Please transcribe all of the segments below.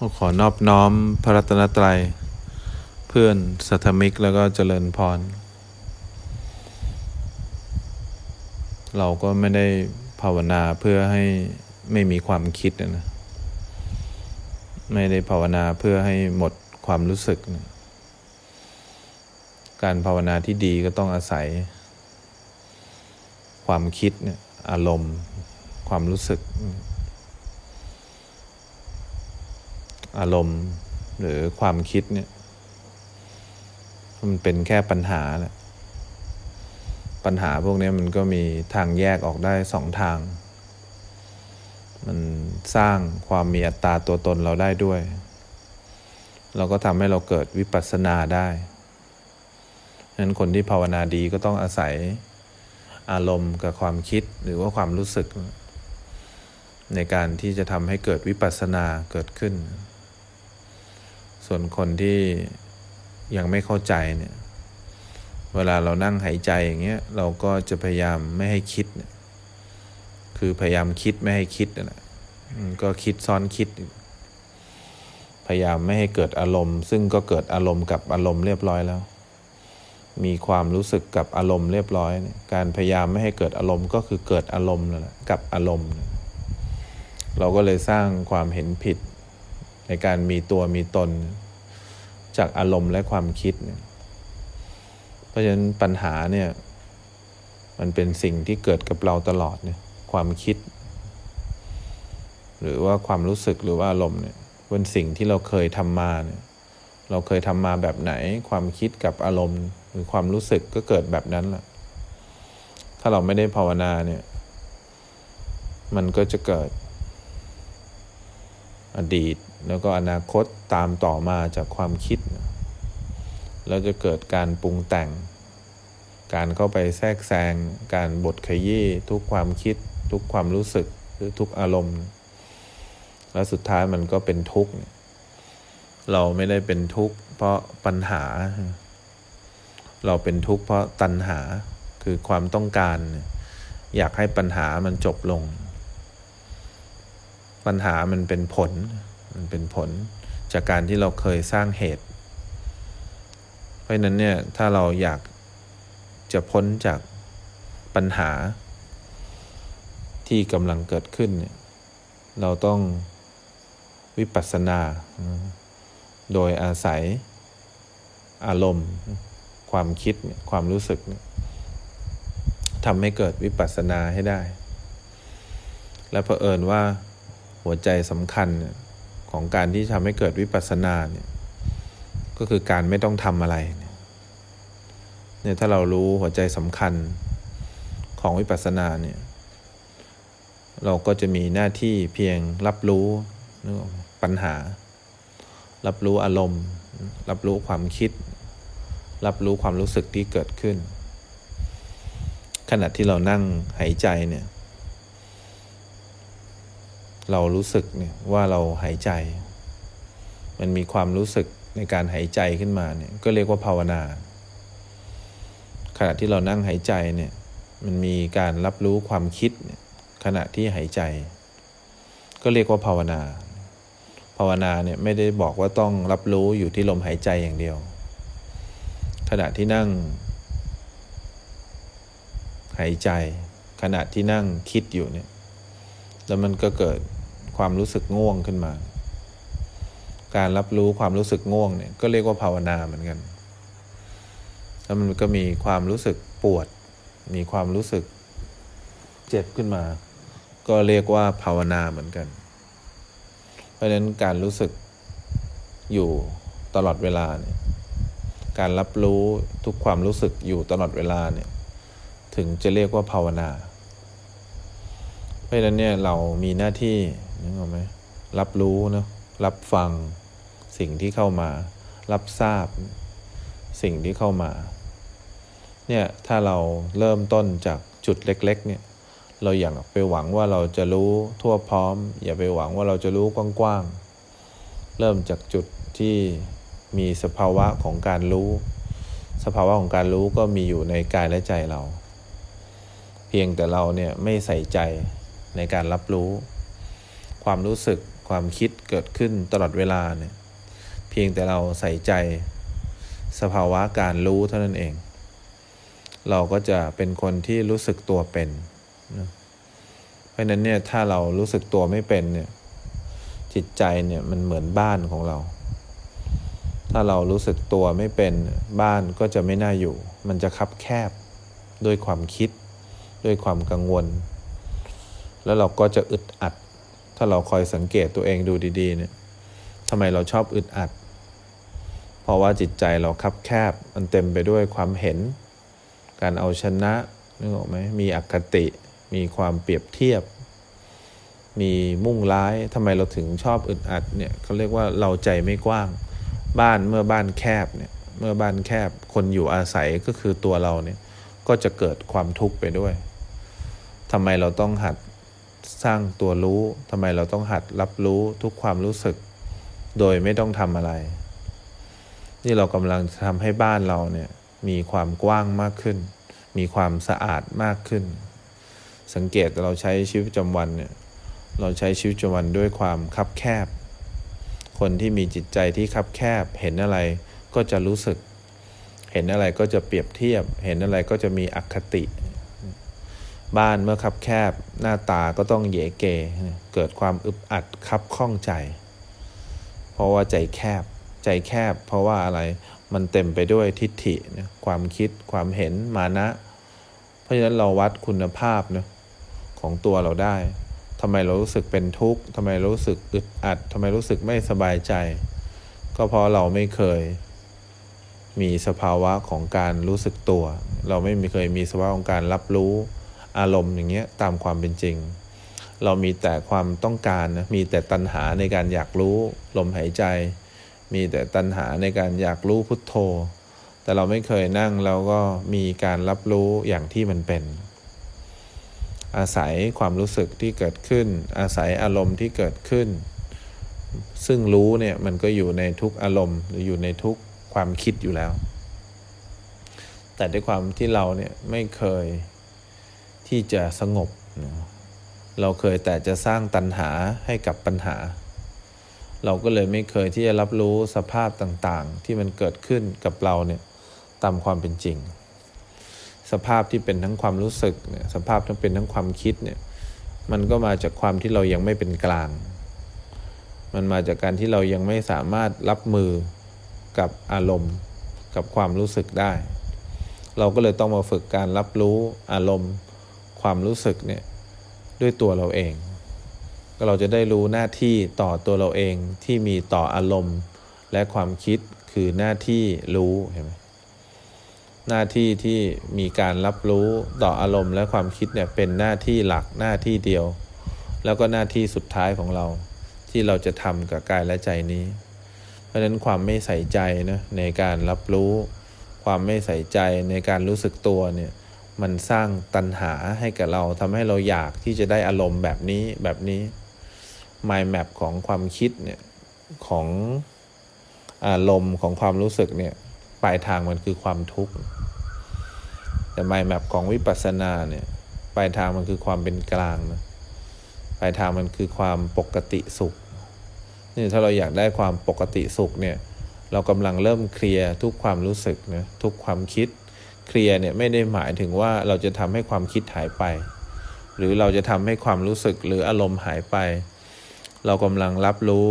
ขอนอบน้อมพระรัตนตรัย เพื่อนสัทมิกแล้วก็เจริญพร เราก็ไม่ได้ภาวนาเพื่อให้ไม่มีความคิดนะ ไม่ได้ภาวนาเพื่อให้หมดความรู้สึกนะการภาวนาที่ดีก็ต้องอาศัย ความคิดเนี่ยอารมณ์ ความรู้สึก อารมณ์หรือความคิดเนี่ย มันเป็นแค่ปัญหาแหละปัญหาพวกนี้มันก็มีทางแยกออกได้สองทาง มันสร้างความมีอัตตาตัวตนเราได้ด้วย เราก็ทำให้เราเกิดวิปัสสนาได้ฉะนั้นคนที่ภาวนาดีก็ต้องอาศัยอารมณ์กับความคิดหรือว่าความรู้สึก ในการที่จะทำให้เกิดวิปัสสนาเกิดขึ้น ส่วนคนที่ยังไม่เข้าใจเนี่ย เวลาเรานั่งหายใจอย่างเงี้ย เราก็จะพยายามไม่ให้คิด คือพยายามคิดไม่ให้คิดนะก็คิดซ้อนคิด พยายามไม่ให้เกิดอารมณ์ ซึ่งก็เกิดอารมณ์กับอารมณ์เรียบร้อยแล้ว มีความรู้สึกกับอารมณ์เรียบร้อย การพยายามไม่ให้เกิดอารมณ์ก็คือเกิดอารมณ์นั่นแหละกับอารมณ์ เราก็เลยสร้างความเห็นผิด ในการมีตัวมีตน จากอารมณ์และความคิดเนี่ยเพราะฉะนั้นปัญหาเนี่ย มันเป็นสิ่งที่เกิดกับเราตลอดเนี่ย ความคิด หรือว่าความรู้สึกหรือว่าอารมณ์เนี่ยเป็นสิ่งที่เราเคยทำมาเนี่ย เราเคยทำมาแบบไหน ความคิดกับอารมณ์ หรือความรู้สึกก็เกิดแบบนั้นแหละถ้าเราไม่ได้ภาวนาเนี่ย มันก็จะเกิดอดีต แล้วก็อนาคตตามต่อมาจากความคิด แล้วจะเกิดการปรุงแต่ง การเข้าไปแทรกแซง การบดขยี้ทุกความคิด ทุกความรู้สึกหรือทุกอารมณ์ แล้วสุดท้ายมันก็เป็นทุกข์เราไม่ได้เป็นทุกข์เพราะปัญหา เราเป็นทุกข์เพราะตัณหาคือความต้องการ อยากให้ปัญหามันจบลง ปัญหามันเป็นผล มันเป็นผลจากการที่เราเคยสร้างเหตุ เพราะนั้นเนี่ยถ้าเราอยากจะพ้นจากปัญหาที่กำลังเกิดขึ้นเนี่ยเราต้องวิปัสสนา โดยอาศัยอารมณ์ ความคิดความรู้สึกทำให้เกิดวิปัสสนาให้ได้ และเผอิญว่าหัวใจสำคัญ ของการที่ทำให้เกิดวิปัสสนาเนี่ยก็คือการไม่ต้องทำอะไรเนี่ยถ้าเรารู้หัวใจสำคัญของวิปัสสนาเนี่ยเราก็จะมีหน้าที่เพียงรับรู้ปัญหา รับรู้อารมณ์ รับรู้ความคิด รับรู้ความรู้สึกที่เกิดขึ้น ขณะที่เรานั่งหายใจเนี่ย เรารู้สึกเนี่ยว่าเราหายใจ มันมีความรู้สึกในการหายใจขึ้นมาเนี่ยก็เรียกว่าภาวนา ขณะที่เรานั่งหายใจเนี่ยมันมีการรับรู้ความคิดขณะที่หายใจ ก็เรียกว่าภาวนา ภาวนาเนี่ยไม่ได้บอกว่าต้องรับรู้อยู่ที่ลมหายใจอย่างเดียว ขณะที่นั่ง หายใจ ขณะที่นั่งคิดอยู่เนี่ยแล้วมันก็เกิด ความรู้สึกง่วงขึ้นมา การรับรู้ความรู้สึกง่วงเนี่ยก็เรียกว่าภาวนาเหมือนกัน แล้วมันก็มีความรู้สึกปวด มีความรู้สึกเจ็บขึ้นมา ก็เรียกว่าภาวนาเหมือนกัน เพราะฉะนั้นการรู้สึกอยู่ตลอดเวลาเนี่ย การรับรู้ทุกความรู้สึกอยู่ตลอดเวลาเนี่ย ถึงจะเรียกว่าภาวนา เพราะฉะนั้นเนี่ยเรามีหน้าที่ นึกออกไหมรับรู้นะรับฟังสิ่งที่เข้ามา รับทราบสิ่งที่เข้ามา เนี่ยถ้าเราเริ่มต้นจากจุดเล็ก ๆ เนี่ยเราอย่าไปหวังว่าเราจะรู้ทั่วพร้อม อย่าไปหวังว่าเราจะรู้กว้างๆเริ่มจากจุดที่มีสภาวะของการรู้ สภาวะของการรู้ก็มีอยู่ในกายและใจเรา เพียงแต่เราเนี่ยไม่ใส่ใจในการรับรู้ ความรู้สึกความคิดเกิดขึ้นตลอดเวลาเนี่ยเพียงแต่เราใส่ใจสภาวะการรู้เท่านั้นเอง เราก็จะเป็นคนที่รู้สึกตัวเป็นนะเพราะนั้นเนี่ยถ้าเรารู้สึกตัวไม่เป็นเนี่ยจิตใจเนี่ยมันเหมือนบ้านของเรา ถ้าเรารู้สึกตัวไม่เป็นบ้านก็จะไม่น่าอยู่ มันจะคับแคบด้วยความคิด ด้วยความกังวล แล้วเราก็จะอึดอัด ถ้าเราคอยสังเกตตัวเองดูดีๆเนี่ยทำไมเราชอบอึดอัด เพราะว่าจิตใจเราคับแคบ มันเต็มไปด้วยความเห็น การเอาชนะนึกออกไหมมีอคติ มีความเปรียบเทียบ มีมุ่งร้ายทำไมเราถึงชอบอึดอัดเนี่ยเขาเรียกว่าเราใจไม่กว้าง บ้านเมื่อบ้านแคบเนี่ยเมื่อบ้านแคบคนอยู่อาศัยก็คือตัวเราเนี่ยก็จะเกิดความทุกข์ไปด้วยทำไมเราต้องหัด สร้างตัวรู้ทำไมเราต้องหัดรับรู้ทุกความรู้สึก โดยไม่ต้องทำอะไร นี่เรากำลังทำให้บ้านเราเนี่ย มีความกว้างมากขึ้น มีความสะอาดมากขึ้น สังเกตเราใช้ชีวิตประจำวันเนี่ย เราใช้ชีวิตประจำวันด้วยความคับแคบ คนที่มีจิตใจที่คับแคบ เห็นอะไรก็จะรู้สึก เห็นอะไรก็จะเปรียบเทียบ เห็นอะไรก็จะมีอคติ บ้านเมื่อคับแคบหน้าตาก็ต้องเยเก เกิดความอึบอัดคับข้องใจ เพราะว่าใจแคบ ใจแคบ เพราะว่าอะไรมันเต็มไปด้วยทิฏฐิความคิดความเห็นมานะ เพราะฉะนั้นเราวัดคุณภาพนะของตัวเราได้ทำไมเรารู้สึกเป็นทุกข์ทำไมรู้สึกอึดอัดทำไมรู้สึกไม่สบายใจ ก็เพราะเราไม่เคย มีสภาวะของการรู้สึกตัว เราไม่เคยมีสภาวะของการรับรู้ อารมณ์อย่างเงี้ยตามความเป็นจริง เรามีแต่ความต้องการนะมีแต่ตัณหาในการอยากรู้ลมหายใจ มีแต่ตัณหาในการอยากรู้พุทโธ แต่เราไม่เคยนั่งเราก็มีการรับรู้อย่างที่มันเป็น อาศัยความรู้สึกที่เกิดขึ้น อาศัยอารมณ์ที่เกิดขึ้น ซึ่งรู้เนี่ยมันก็อยู่ในทุกอารมณ์หรืออยู่ในทุกความคิดอยู่แล้ว แต่ด้วยความที่เราเนี่ยไม่เคย ที่จะสงบ เราเคยแต่จะสร้างตัณหาให้กับปัญหา เราก็เลยไม่เคยที่จะรับรู้สภาพต่างๆ ที่มันเกิดขึ้นกับเราเนี่ยตามความเป็นจริง สภาพที่เป็นทั้งความรู้สึกเนี่ยสภาพทั้งเป็นทั้งความคิดเนี่ยมันก็มาจากความที่เรายังไม่เป็นกลาง มันมาจากการที่เรายังไม่สามารถรับมือกับอารมณ์กับความรู้สึกได้ เราก็เลยต้องมาฝึกการรับรู้อารมณ์ ความรู้สึกเนี่ยด้วยตัวเราเอง ก็เราจะได้รู้หน้าที่ต่อตัวเราเองที่มีต่ออารมณ์ และความคิดคือหน้าที่รู้เห็นไหมหน้าที่ที่มีการรับรู้ต่ออารมณ์และความคิดเนี่ยเป็นหน้าที่หลักหน้าที่เดียว แล้วก็หน้าที่สุดท้ายของเรา ที่เราจะทำกับกายและใจนี้ เพราะฉะนั้นความไม่ใส่ใจนะในการรับรู้ ความไม่ใส่ใจในการรู้สึกตัวเนี่ย มันสร้างตัณหาให้กับเราทำให้เราอยากที่จะได้อารมณ์แบบนี้แบบนี้ mind map ของความคิดเนี่ยของอารมณ์ของความรู้สึกเนี่ยปลายทางมันคือความทุกข์แต่ mind map ของวิปัสสนาเนี่ยปลายทางมันคือความเป็นกลางนะปลายทางมันคือความปกติสุขนี่ถ้าเราอยากได้ความปกติสุขเนี่ยเรากำลังเริ่มเคลียร์ทุกความรู้สึกนะทุกความคิด เคลียร์เนี่ยไม่ได้หมายถึงว่าเราจะทำให้ความคิดหายไป หรือเราจะทำให้ความรู้สึกหรืออารมณ์หายไป เรากำลังรับรู้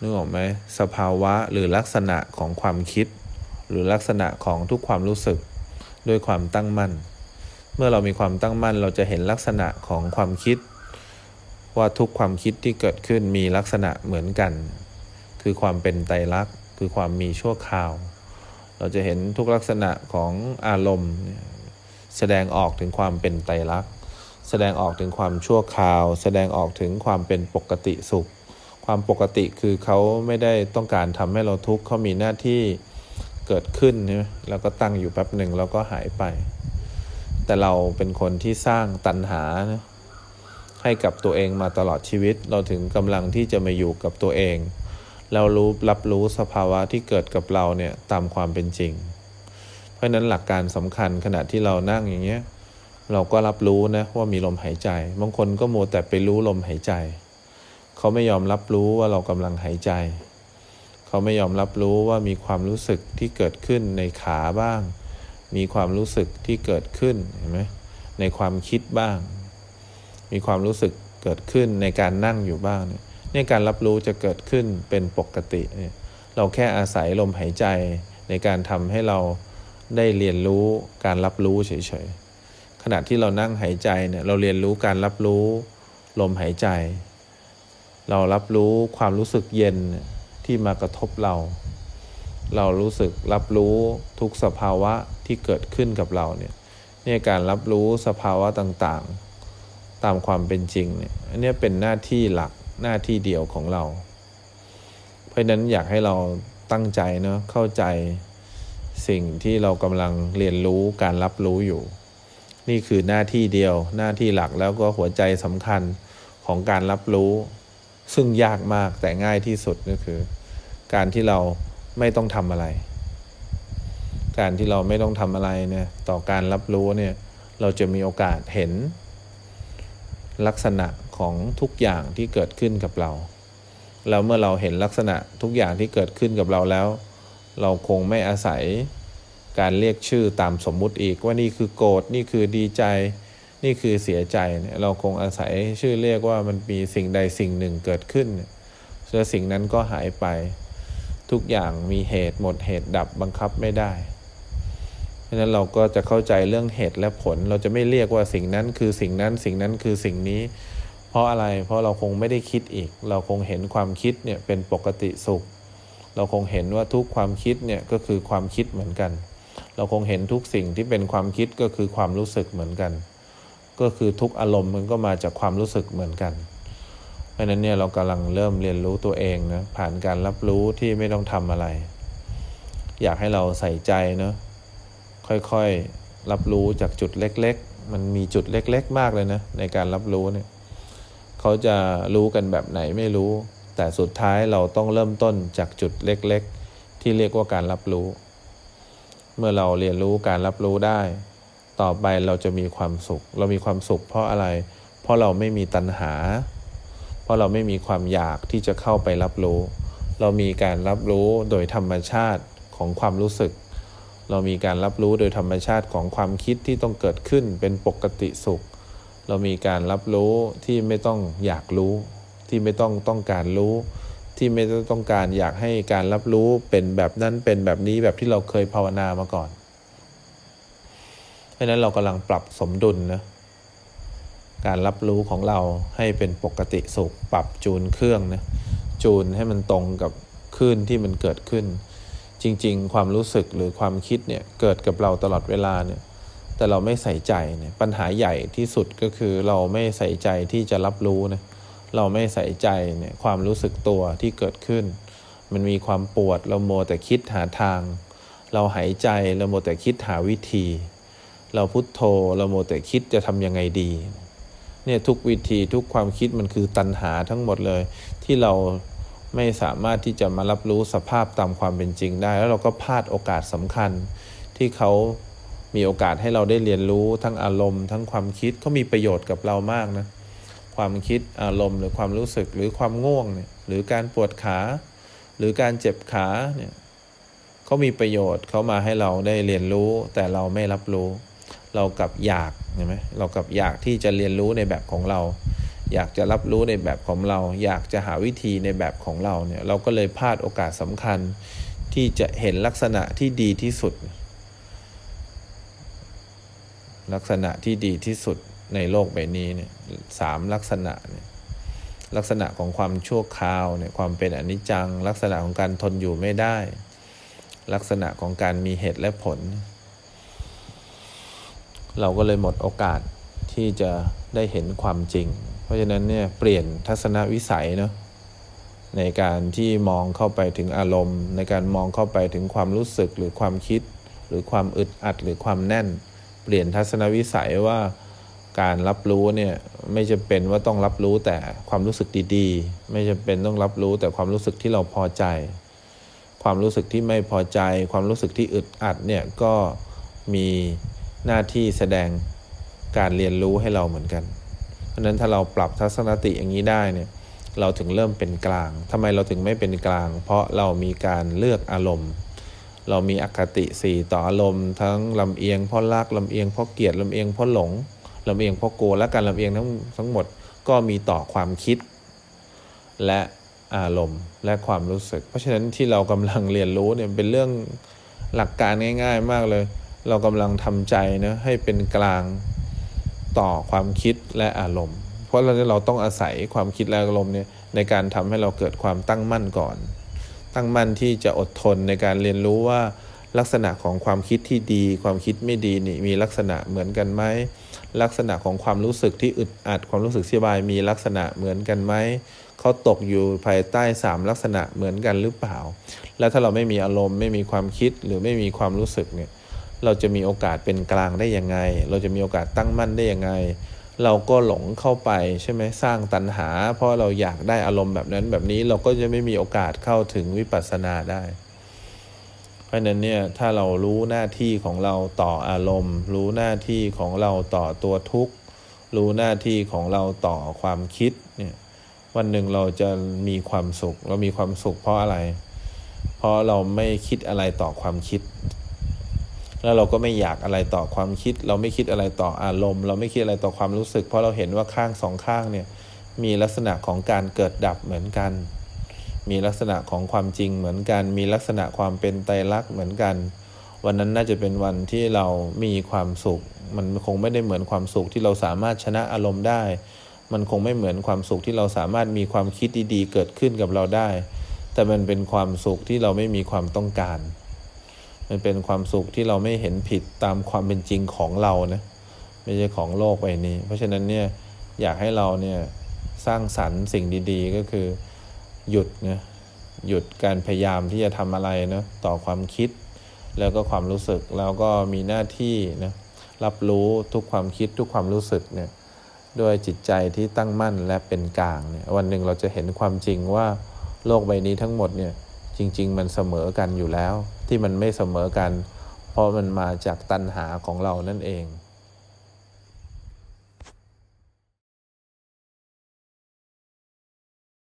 นึกออกไหมสภาวะหรือลักษณะของความคิด หรือลักษณะของทุกความรู้สึกด้วยความตั้งมั่น เมื่อเรามีความตั้งมั่น เราจะเห็นลักษณะของความคิด ว่าทุกความคิดที่เกิดขึ้นมีลักษณะเหมือนกัน คือความเป็นไตรลักษณ์คือความมีชั่วคราว เราจะเห็นทุกลักษณะของอารมณ์ แสดงออกถึงความเป็นไตรลักษณ์ แสดงออกถึงความชั่วคราว แสดงออกถึงความเป็นปกติสุข ความปกติคือเขาไม่ได้ต้องการทำให้เราทุกข์เขามีหน้าที่เกิดขึ้นนะแล้วก็ตั้งอยู่แป๊บหนึ่งแล้วก็หายไป แต่เราเป็นคนที่สร้างตัณหานะให้กับตัวเองมาตลอดชีวิต เราถึงกำลังที่จะมาอยู่กับตัวเอง เรารู้รับรู้สภาวะที่เกิดกับเราเนี่ยตามความเป็นจริง เพราะนั้นหลักการสำคัญขณะที่เรานั่งอย่างเงี้ยเราก็รับรู้นะว่ามีลมหายใจ บางคนก็โมแต่ไปรู้ลมหายใจ เขาไม่ยอมรับรู้ว่าเรากำลังหายใจ เขาไม่ยอมรับรู้ว่ามีความรู้สึกที่เกิดขึ้นในขาบ้าง มีความรู้สึกที่เกิดขึ้นเห็นไหมในความคิดบ้าง มีความรู้สึกเกิดขึ้นในการนั่งอยู่บ้างเนี่ย ในการรับรู้จะเกิดขึ้นเป็นปกติเนี่ยเราแค่อาศัยลมหายใจในการทำให้เราได้เรียนรู้การรับรู้เฉยๆ ขณะที่เรานั่งหายใจเนี่ยเราเรียนรู้การรับรู้ลมหายใจ เรารับรู้ความรู้สึกเย็นที่มากระทบเรา เรารู้สึกรับรู้ทุกสภาวะที่เกิดขึ้นกับเราเนี่ยเนี่ยการรับรู้สภาวะต่างๆ ตามความเป็นจริงเนี่ยอันนี้เป็นหน้าที่หลัก หน้าที่เดียวของเรา เพราะนั้นอยากให้เราตั้งใจเนาะเข้าใจสิ่งที่เรากำลังเรียนรู้การรับรู้อยู่ นี่คือหน้าที่เดียวหน้าที่หลักแล้วก็หัวใจสำคัญของการรับรู้ ซึ่งยากมากแต่ง่ายที่สุดก็คือ การที่เราไม่ต้องทำอะไร การที่เราไม่ต้องทำอะไรเนี่ยต่อการรับรู้เนี่ยเราจะมีโอกาสเห็นลักษณะ ของทุกอย่างที่เกิดขึ้นกับเรา แล้วเมื่อเราเห็นลักษณะทุกอย่างที่เกิดขึ้นกับเราแล้ว เราคงไม่อาศัยการเรียกชื่อตามสมมุติอีกว่านี่คือโกรธนี่คือดีใจ นี่คือเสียใจเนี่ยเราคงอาศัยชื่อเรียกว่ามันมีสิ่งใดสิ่งหนึ่งเกิดขึ้นแล้วสิ่งนั้นก็หายไป ทุกอย่างมีเหตุหมดเหตุดับบังคับไม่ได้เพราะนั้นเราก็จะเข้าใจเรื่องเหตุและผล เราจะไม่เรียกว่าสิ่งนั้นคือสิ่งนั้นสิ่งนั้นคือสิ่งนี้ เพราะอะไรเพราะเราคงไม่ได้คิดอีก เราคงเห็นความคิดเนี่ยเป็นปกติสุข เราคงเห็นว่าทุกความคิดเนี่ยก็คือความคิดเหมือนกัน เราคงเห็นทุกสิ่งที่เป็นความคิดก็คือความรู้สึกเหมือนกัน ก็คือทุกอารมณ์มันก็มาจากความรู้สึกเหมือนกันเพราะนั้นเนี่ยเรากำลังเริ่มเรียนรู้ตัวเองนะผ่านการรับรู้ที่ไม่ต้องทำอะไร อยากให้เราใส่ใจเนาะค่อยๆรับรู้จากจุดเล็ก ๆ มันมีจุดเล็ก ๆ มากเลยนะในการรับรู้เนี่ย เขาจะรู้กันแบบไหนไม่รู้ แต่สุดท้ายเราต้องเริ่มต้นจากจุดเล็กๆ ที่เรียกว่าการรับรู้ เมื่อเราเรียนรู้การรับรู้ได้ ต่อไปเราจะมีความสุข เรามีความสุขเพราะอะไร เพราะเราไม่มีตัณหา เพราะเราไม่มีความอยากที่จะเข้าไปรับรู้ เรามีการรับรู้โดยธรรมชาติของความรู้สึก เรามีการรับรู้โดยธรรมชาติของความคิดที่ต้องเกิดขึ้นเป็นปกติสุข เรามีการรับรู้ที่ไม่ต้องอยากรู้ ที่ไม่ต้องต้องการรู้ ที่ไม่ต้องการอยากให้การรับรู้เป็นแบบนั้นเป็นแบบนี้แบบที่เราเคยภาวนามาก่อน เพราะนั้นเรากำลังปรับสมดุลนะการรับรู้ของเราให้เป็นปกติสุขปรับจูนเครื่องนะจูนให้มันตรงกับคลื่นที่มันเกิดขึ้น จริง ๆ ความรู้สึกหรือความคิดเนี่ยเกิดกับเราตลอดเวลาเนี่ย แต่เราไม่ใส่ใจเนี่ยปัญหาใหญ่ที่สุดก็คือเราไม่ใส่ใจที่จะรับรู้นะเราไม่ใส่ใจเนี่ยความรู้สึกตัวที่เกิดขึ้น มันมีความปวดเราโมแต่คิดหาทาง เราหายใจเราโมแต่คิดหาวิธี เราพุโทโธเราโมแต่คิดจะทำยังไงดีเนี่ยทุกวิธีทุกความคิดมันคือตัณหาทั้งหมดเลย ที่เราไม่สามารถที่จะมารับรู้สภาพตามความเป็นจริงได้ แล้วเราก็พลาดโอกาสสำคัญที่เขา มีโอกาสให้เราได้เรียนรู้ทั้งอารมณ์ ทั้งความคิดเขามีประโยชน์กับเรามากนะความคิดอารมณ์หรือความรู้สึกหรือความง่วงเนี่ยหรือการปวดขา หรือการเจ็บขาเนี่ยเขามีประโยชน์เขามาให้เราได้เรียนรู้ แต่เราไม่รับรู้ เรากับอยากเห็นไหมเรากับอยากที่จะเรียนรู้ในแบบของเรา อยากจะรับรู้ในแบบของเรา อยากจะหาวิธีในแบบของเราเนี่ยเราก็เลยพลาดโอกาสสำคัญ ที่จะเห็นลักษณะที่ดีที่สุด ลักษณะที่ดีที่สุดในโลกใบนี้เนี่ยสามลักษณะเนี่ยลักษณะของความชั่วคราวเนี่ยความเป็นอนิจจัง ลักษณะของการทนอยู่ไม่ได้ ลักษณะของการมีเหตุและผล เราก็เลยหมดโอกาสที่จะได้เห็นความจริง เพราะฉะนั้นเนี่ยเปลี่ยนทัศนวิสัยเนาะในการที่มองเข้าไปถึงอารมณ์ ในการมองเข้าไปถึงความรู้สึกหรือความคิด หรือความอึดอัดหรือความแน่น เปลี่ยนทัศนวิสัยว่าการรับรู้เนี่ยไม่จำเป็นว่าต้องรับรู้แต่ความรู้สึกดีๆ ไม่จำเป็นต้องรับรู้แต่ความรู้สึกที่เราพอใจ ความรู้สึกที่ไม่พอใจ ความรู้สึกที่อึดอัดเนี่ยก็มีหน้าที่แสดงการเรียนรู้ให้เราเหมือนกัน เพราะนั้นถ้าเราปรับทัศนติอย่างนี้ได้เนี่ยเราถึงเริ่มเป็นกลางทำไมเราถึงไม่เป็นกลาง เพราะเรามีการเลือกอารมณ์ เรามีอคติสี่ต่ออารมณ์ทั้งลำเอียงเพราะรักลำเอียงเพราะเกลียดลำเอียงเพราะหลงลำเอียงเพราะโกรธและการลำเอียงทั้งทั้งหมดก็มีต่อความคิด และอารมณ์และความรู้สึก เพราะฉะนั้นที่เรากำลังเรียนรู้เนี่ยเป็นเรื่องหลักการง่าย ๆ มากเลย เรากำลังทำใจนะให้เป็นกลางต่อความคิดและอารมณ์ เพราะเราเราต้องอาศัยความคิดและอารมณ์เนี่ยในการทำให้เราเกิดความตั้งมั่นก่อน ตั้งมั่นที่จะอดทนในการเรียนรู้ว่าลักษณะของความคิดที่ดี ความคิดไม่ดีนี่มีลักษณะเหมือนกันไหมลักษณะของความรู้สึกที่อึดอัดความรู้สึกสบายมีลักษณะเหมือนกันไหมเขาตกอยู่ภายใต้สามลักษณะเหมือนกันหรือเปล่า แล้วถ้าเราไม่มีอารมณ์ไม่มีความคิดหรือไม่มีความรู้สึกเนี่ยเราจะมีโอกาสเป็นกลางได้ยังไง เราจะมีโอกาสตั้งมั่นได้ยังไง เราก็หลงเข้าไปใช่ไหมสร้างตัณหา เพราะเราอยากได้อารมณ์แบบนั้นแบบนี้เราก็จะไม่มีโอกาสเข้าถึงวิปัสสนาได้ เพราะนั้นเนี่ยถ้าเรารู้หน้าที่ของเราต่ออารมณ์ รู้หน้าที่ของเราต่อตัวทุกข์ รู้หน้าที่ของเราต่อความคิดเนี่ยวันหนึ่งเราจะมีความสุข เรามีความสุขเพราะอะไร เพราะเราไม่คิดอะไรต่อความคิด แล้วเราก็ไม่อยากอะไรต่อความคิด เราไม่คิดอะไรต่ออารมณ์ เราไม่คิดอะไรต่อความรู้สึก เพราะเราเห็นว่าข้างสองข้างเนี่ยมีลักษณะของการเกิดดับเหมือนกัน มีลักษณะของความจริงเหมือนกัน มีลักษณะความเป็นไตรลักษณ์เหมือนกัน วันนั้นน่าจะเป็นวันที่เรามีความสุข มันคงไม่ได้เหมือนความสุขที่เราสามารถชนะอารมณ์ได้ มันคงไม่เหมือนความสุขที่เราสามารถมีความคิดดีๆ เกิดขึ้นกับเราได้ แต่มันเป็นความสุขที่เราไม่มีความต้องการ มันเป็นความสุขที่เราไม่เห็นผิดตามความเป็นจริงของเรานะไม่ใช่ของโลกใบนี้ เพราะฉะนั้นเนี่ยอยากให้เราเนี่ยสร้างสรรค์สิ่งดีๆ ก็คือหยุดนะหยุดการพยายามที่จะทำอะไรนะต่อความคิด แล้วก็ความรู้สึกแล้วก็มีหน้าที่นะรับรู้ทุกความคิดทุกความรู้สึกเนี่ยด้วยจิตใจที่ตั้งมั่นและเป็นกลางเนี่ยวันหนึ่งเราจะเห็นความจริงว่าโลกใบนี้ทั้งหมดเนี่ย จริง ๆ มันเสมอกันอยู่แล้ว ที่มันไม่เสมอกัน เพราะมันมาจากตัณหาของเรานั่นเอง